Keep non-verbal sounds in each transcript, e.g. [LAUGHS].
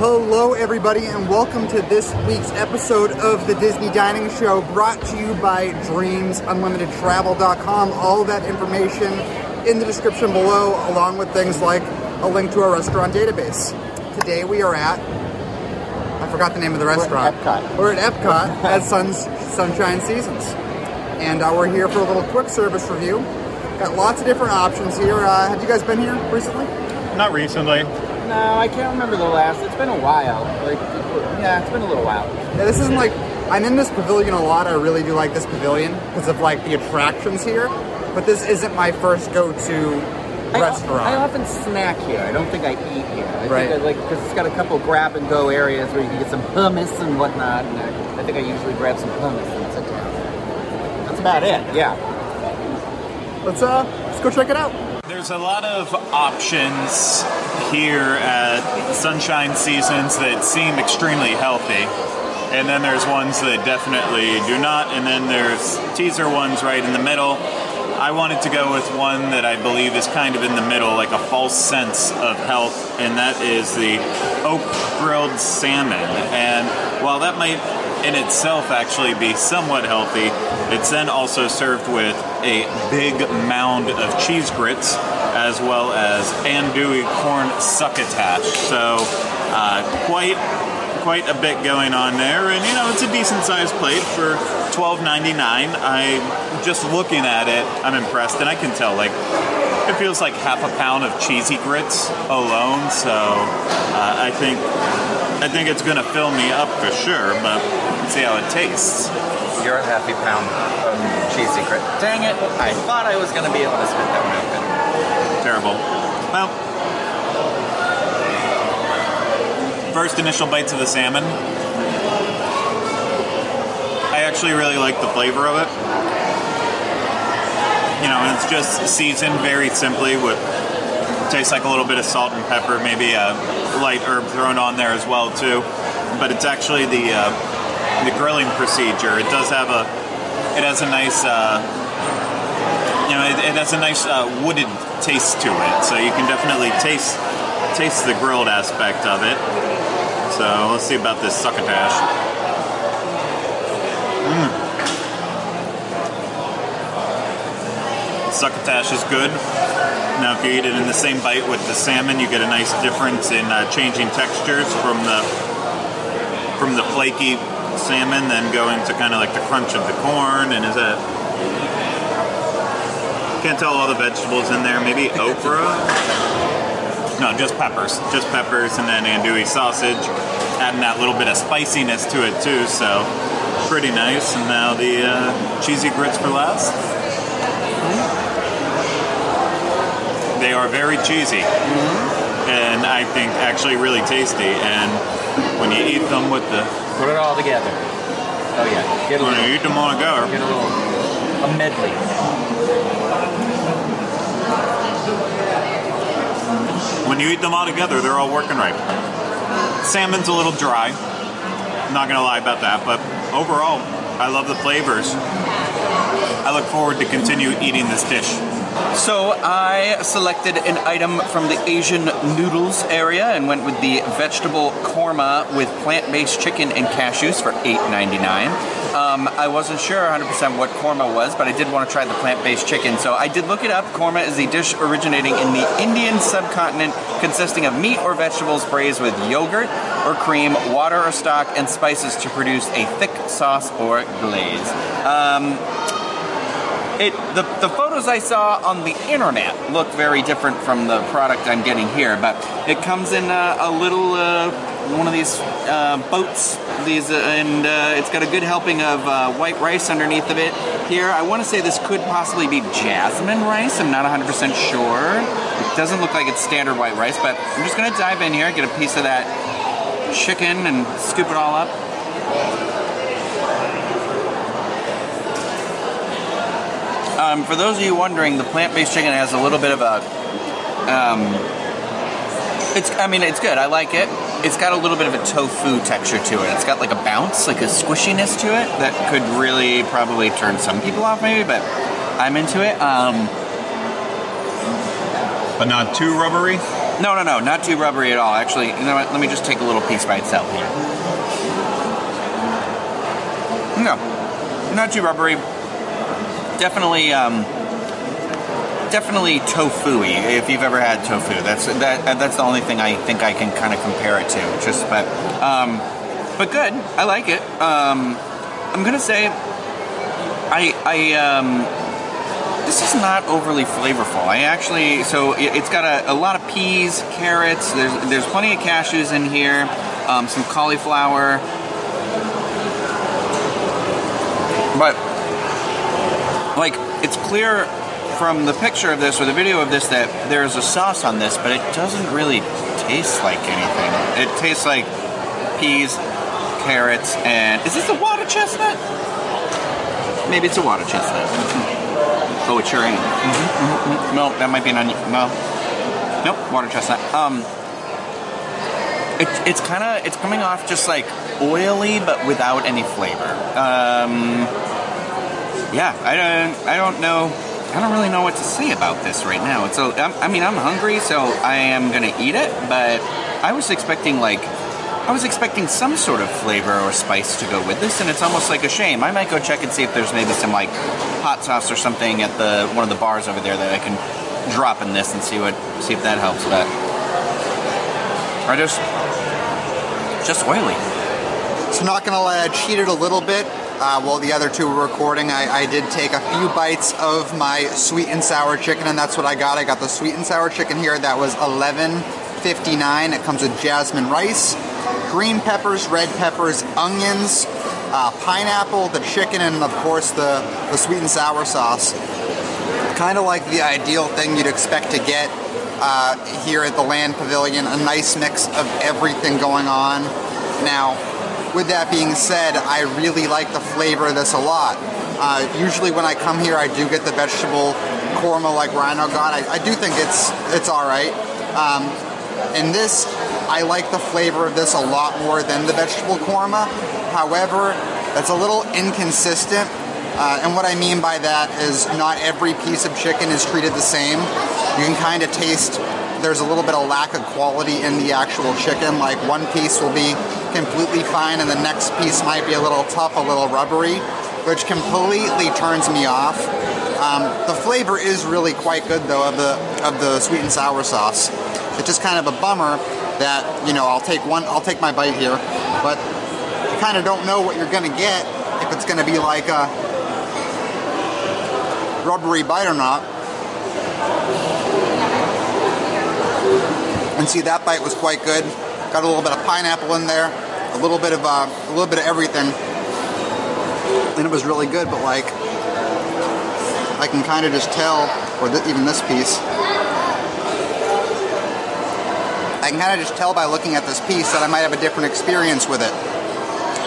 Hello, everybody, and welcome to this week's episode of the Disney Dining Show brought to you by DreamsUnlimitedTravel.com. All that information in the description below, along with things like a link to our restaurant database. Today we are at, I forgot the name of the restaurant. Epcot. We're at Epcot [LAUGHS] at Suns, Sunshine Seasons. And uh, we're here for a little quick service review. Got lots of different options here. Uh, have you guys been here recently? Not recently. No, I can't remember the last. It's been a while. Like, yeah, it's been a little while. Yeah, this isn't like I'm in this pavilion a lot. I really do like this pavilion because of like the attractions here. But this isn't my first go-to I- restaurant. I, often snack here. I don't think I eat here. I Right. Think I like because it's got a couple grab and go areas where you can get some hummus and whatnot. And I, I think I usually grab some hummus and sit down. That's about it. Yeah. let's uh, let's go check it out. There's a lot of options here at Sunshine Seasons that seem extremely healthy. And then there's ones that definitely do not. And then there's teaser ones right in the middle. I wanted to go with one that I believe is kind of in the middle, like a false sense of health, and that is the oak grilled salmon. And while that might in itself actually be somewhat healthy, it's then also served with a big mound of cheese grits as well as andouille corn succotash. So uh, quite quite a bit going on there, and you know it's a decent sized plate for twelve ninety nine. I just looking at it, I'm impressed, and I can tell like it feels like half a pound of cheesy grits alone. So uh, I think I think it's gonna fill me up for sure, but see how it tastes. You're a happy pound of cheesy grit. Dang it! I thought I was going to be able to spit that one open. Terrible. Well, first initial bites of the salmon. I actually really like the flavor of it. You know, and it's just seasoned very simply with tastes like a little bit of salt and pepper, maybe a light herb thrown on there as well too. But it's actually the uh, the grilling procedure. It does have a it has a nice uh, you know, it, it has a nice uh, wooded taste to it, so you can definitely taste taste the grilled aspect of it. So let's see about this succotash. Mm. Succotash is good. Now, if you eat it in the same bite with the salmon, you get a nice difference in uh, changing textures from the from the flaky salmon, then going to kind of like the crunch of the corn, and is that can't tell all the vegetables in there. Maybe okra. No, just peppers. Just peppers and then andouille sausage. Adding that little bit of spiciness to it too, so pretty nice. And now the uh, cheesy grits for last. They are very cheesy. And I think actually really tasty. And when you eat them with the Put it all together. Oh yeah. Get a when little. you eat them all together, Get a little. A medley. when you eat them all together, they're all working right. Salmon's a little dry. I'm Not gonna lie about that, but overall, I love the flavors. I look forward to continue eating this dish. So I selected an item from the Asian noodles area and went with the vegetable korma with plant-based chicken and cashews for $8.99. Um, I wasn't sure 100% what korma was, but I did want to try the plant-based chicken. So I did look it up. Korma is a dish originating in the Indian subcontinent, consisting of meat or vegetables braised with yogurt or cream, water or stock, and spices to produce a thick sauce or glaze. Um, it the, the photos I saw on the internet look very different from the product I'm getting here, but it comes in a, a little uh, one of these uh, boats. These uh, and uh, it's got a good helping of uh, white rice underneath of it. Here, I want to say this could possibly be jasmine rice. I'm not 100% sure. It doesn't look like it's standard white rice, but I'm just gonna dive in here, get a piece of that chicken, and scoop it all up. Um, for those of you wondering, the plant-based chicken has a little bit of a. Um, it's. I mean, it's good. I like it. It's got a little bit of a tofu texture to it. It's got like a bounce, like a squishiness to it that could really probably turn some people off, maybe. But I'm into it. Um, But not too rubbery. No, no, no, not too rubbery at all. Actually, you know what? Let me just take a little piece by itself here. No, not too rubbery. Definitely, um, definitely tofu-y. If you've ever had tofu, that's that. That's the only thing I think I can kind of compare it to. Just, but, um, but good. I like it. Um, I'm gonna say, I, I, um, this is not overly flavorful. I actually, so it- it's got a, a lot of peas, carrots. There's there's plenty of cashews in here. Um, some cauliflower. But like it's clear from the picture of this or the video of this that there's a sauce on this, but it doesn't really taste like anything. It tastes like peas, carrots, and is this a water chestnut? Maybe it's a water chestnut. [LAUGHS] Oh, it sure ain't. Mm-hmm, No, that might be an onion. No, nope, water chestnut. Um, it, it's kind of it's coming off just like oily, but without any flavor. Um, yeah, I don't, I don't know, I don't really know what to say about this right now. It's a, I mean, I'm hungry, so I am gonna eat it, but I was expecting like, I was expecting some sort of flavor or spice to go with this, and it's almost like a shame. I might go check and see if there's maybe some like hot sauce or something at the one of the bars over there that I can drop in this and see what, see if that helps. But I just, just oily. So not gonna lie, I cheated a little bit. Uh, while the other two were recording, I, I did take a few bites of my sweet and sour chicken, and that's what I got. I got the sweet and sour chicken here. That was 11.59. It comes with jasmine rice, green peppers, red peppers, onions, uh, pineapple, the chicken, and of course the the sweet and sour sauce. Kind of like the ideal thing you'd expect to get uh, here at the Land Pavilion. A nice mix of everything going on. Now, with that being said, I really like the flavor of this a lot. Uh, usually, when I come here, I do get the vegetable korma like Rhino got. I, I do think it's it's all right. Um, in this, I like the flavor of this a lot more than the vegetable korma. However, that's a little inconsistent. Uh, and what I mean by that is not every piece of chicken is treated the same. You can kind of taste there's a little bit of lack of quality in the actual chicken. Like one piece will be completely fine, and the next piece might be a little tough, a little rubbery, which completely turns me off. Um, the flavor is really quite good though of the of the sweet and sour sauce. It's just kind of a bummer that you know I'll take one, I'll take my bite here, but you kind of don't know what you're gonna get if it's gonna be like a rubbery bite or not. And see, that bite was quite good. Got a little bit of pineapple in there, a little bit of uh, a little bit of everything, and it was really good. But like, I can kind of just tell, or th- even this piece, I can kind of just tell by looking at this piece that I might have a different experience with it.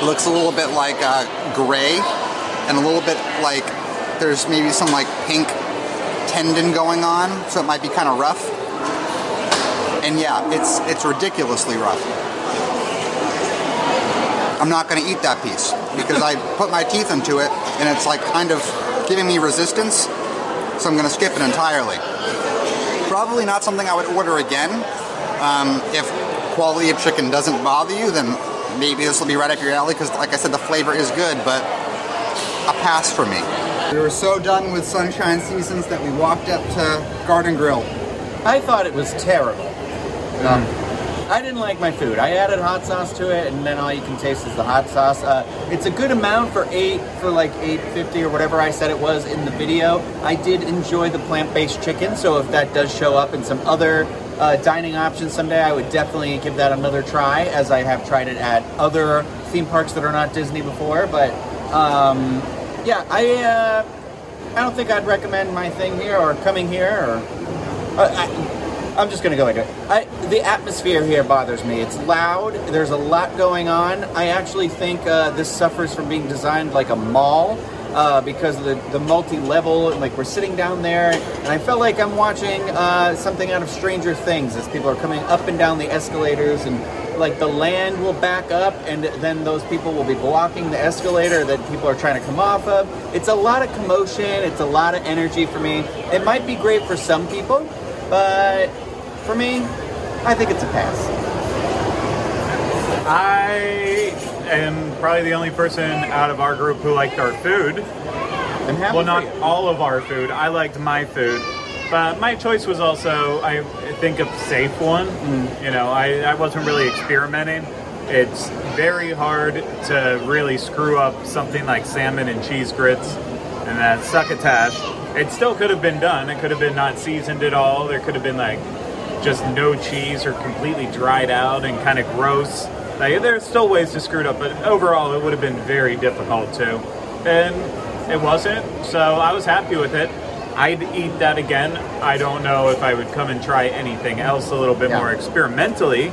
It looks a little bit like uh, gray, and a little bit like there's maybe some like pink tendon going on, so it might be kind of rough. And yeah, it's it's ridiculously rough. I'm not going to eat that piece because I [LAUGHS] put my teeth into it and it's like kind of giving me resistance. So I'm going to skip it entirely. Probably not something I would order again. Um, if quality of chicken doesn't bother you, then maybe this will be right up your alley because, like I said, the flavor is good, but a pass for me. We were so done with Sunshine Seasons that we walked up to Garden Grill. I thought it was terrible. Um, I didn't like my food. I added hot sauce to it, and then all you can taste is the hot sauce. Uh, it's a good amount for eight, for like eight fifty or whatever I said it was in the video. I did enjoy the plant-based chicken, so if that does show up in some other uh, dining options someday, I would definitely give that another try, as I have tried it at other theme parks that are not Disney before. But um, yeah, I uh, I don't think I'd recommend my thing here or coming here or. Uh, I, I'm just gonna go into it. I, the atmosphere here bothers me. It's loud. There's a lot going on. I actually think uh, this suffers from being designed like a mall uh, because of the, the multi-level. Like we're sitting down there, and I felt like I'm watching uh, something out of Stranger Things as people are coming up and down the escalators, and like the land will back up, and then those people will be blocking the escalator that people are trying to come off of. It's a lot of commotion. It's a lot of energy for me. It might be great for some people, but for me, I think it's a pass. I am probably the only person out of our group who liked our food. Well, not all of our food. I liked my food. But my choice was also, I think, a safe one. Mm. You know, I, I wasn't really experimenting. It's very hard to really screw up something like salmon and cheese grits and that succotash. It still could have been done. It could have been not seasoned at all. There could have been like just no cheese or completely dried out and kind of gross. Like, there's still ways to screw it up, but overall, it would have been very difficult to. And it wasn't, so I was happy with it. I'd eat that again. I don't know if I would come and try anything else a little bit Yeah. more experimentally,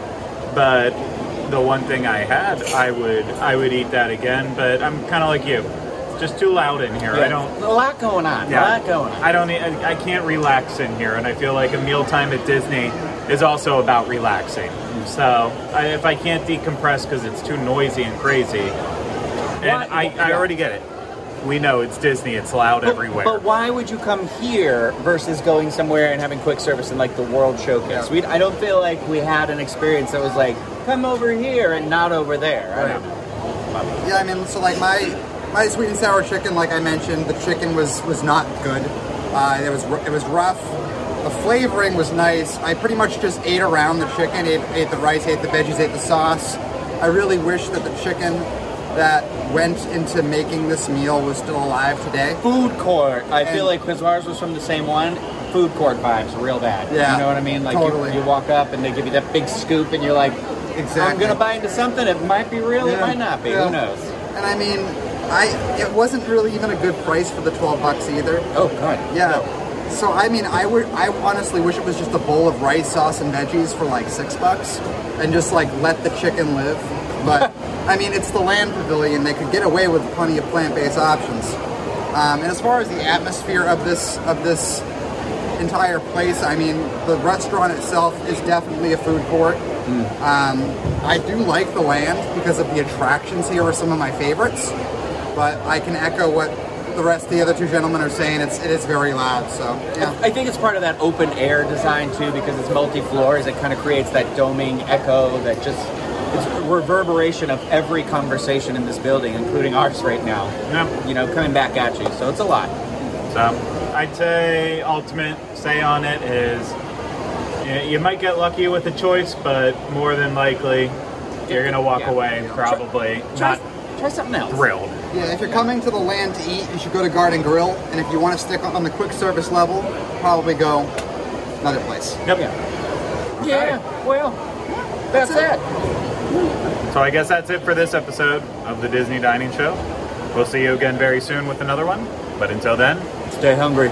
but the one thing I had, I would I would eat that again. But I'm kind of like you, just too loud in here. I don't. A lot going on. Yeah, A lot going on. I don't. I, I can't relax in here, and I feel like a mealtime at Disney is also about relaxing. So I, if I can't decompress because it's too noisy and crazy, and Why- I, I yeah. already get it. We know it's Disney. It's loud But- everywhere. But why would you come here versus going somewhere and having quick service in like the World Showcase? We, I don't feel like we had an experience that was like, come over here and not over there. I don't know. Yeah, I mean, so like my my sweet and sour chicken, like I mentioned, the chicken was was not good. Uh, it was it was rough. The flavoring was nice. I pretty much just ate around the chicken, ate, ate the rice, ate the veggies, ate the sauce. I really wish that the chicken that went into making this meal was still alive today. Food court. I And- feel like because ours was from the same one. Food court vibes, real bad. Yeah, you know what I mean. Like you- totally. you, walk up and they give you that big scoop, and you're like, Exactly. I'm gonna buy into something. It might be real. It might not be. yeah. Who knows? And I mean, I it wasn't really even a good price for the 12 bucks either. Oh, God. Yeah. So I mean, I would, I honestly wish it was just a bowl of rice, sauce, and veggies for like six bucks, and just like let the chicken live. But [LAUGHS] I mean, it's the land pavilion; they could get away with plenty of plant-based options. Um, and as far as the atmosphere of this of this entire place, I mean, the restaurant itself is definitely a food court. Um, I do like the land because of the attractions here are some of my favorites, but I can echo what the rest of the other two gentlemen are saying. It's it is very loud. So yeah. I think it's part of that open air design too, because it's multi floors. It kind of creates that doming echo that just it's a reverberation of every conversation in this building, including ours right now. Yeah. You know, coming back at you. So it's a lot. So I'd say ultimate say on it is you, you might get lucky with the choice, but more than likely you're gonna walk Yeah. away probably Try, not try something else. thrilled. Yeah, if you're coming to the land to eat, you should go to Garden Grill, and if you want to stick on the quick service level, probably go another place. Yep. Yeah. Yeah. Well, that's, That's it. So I guess that's it for this episode of the Disney Dining Show. We'll see you again very soon with another one. But until then, Stay hungry.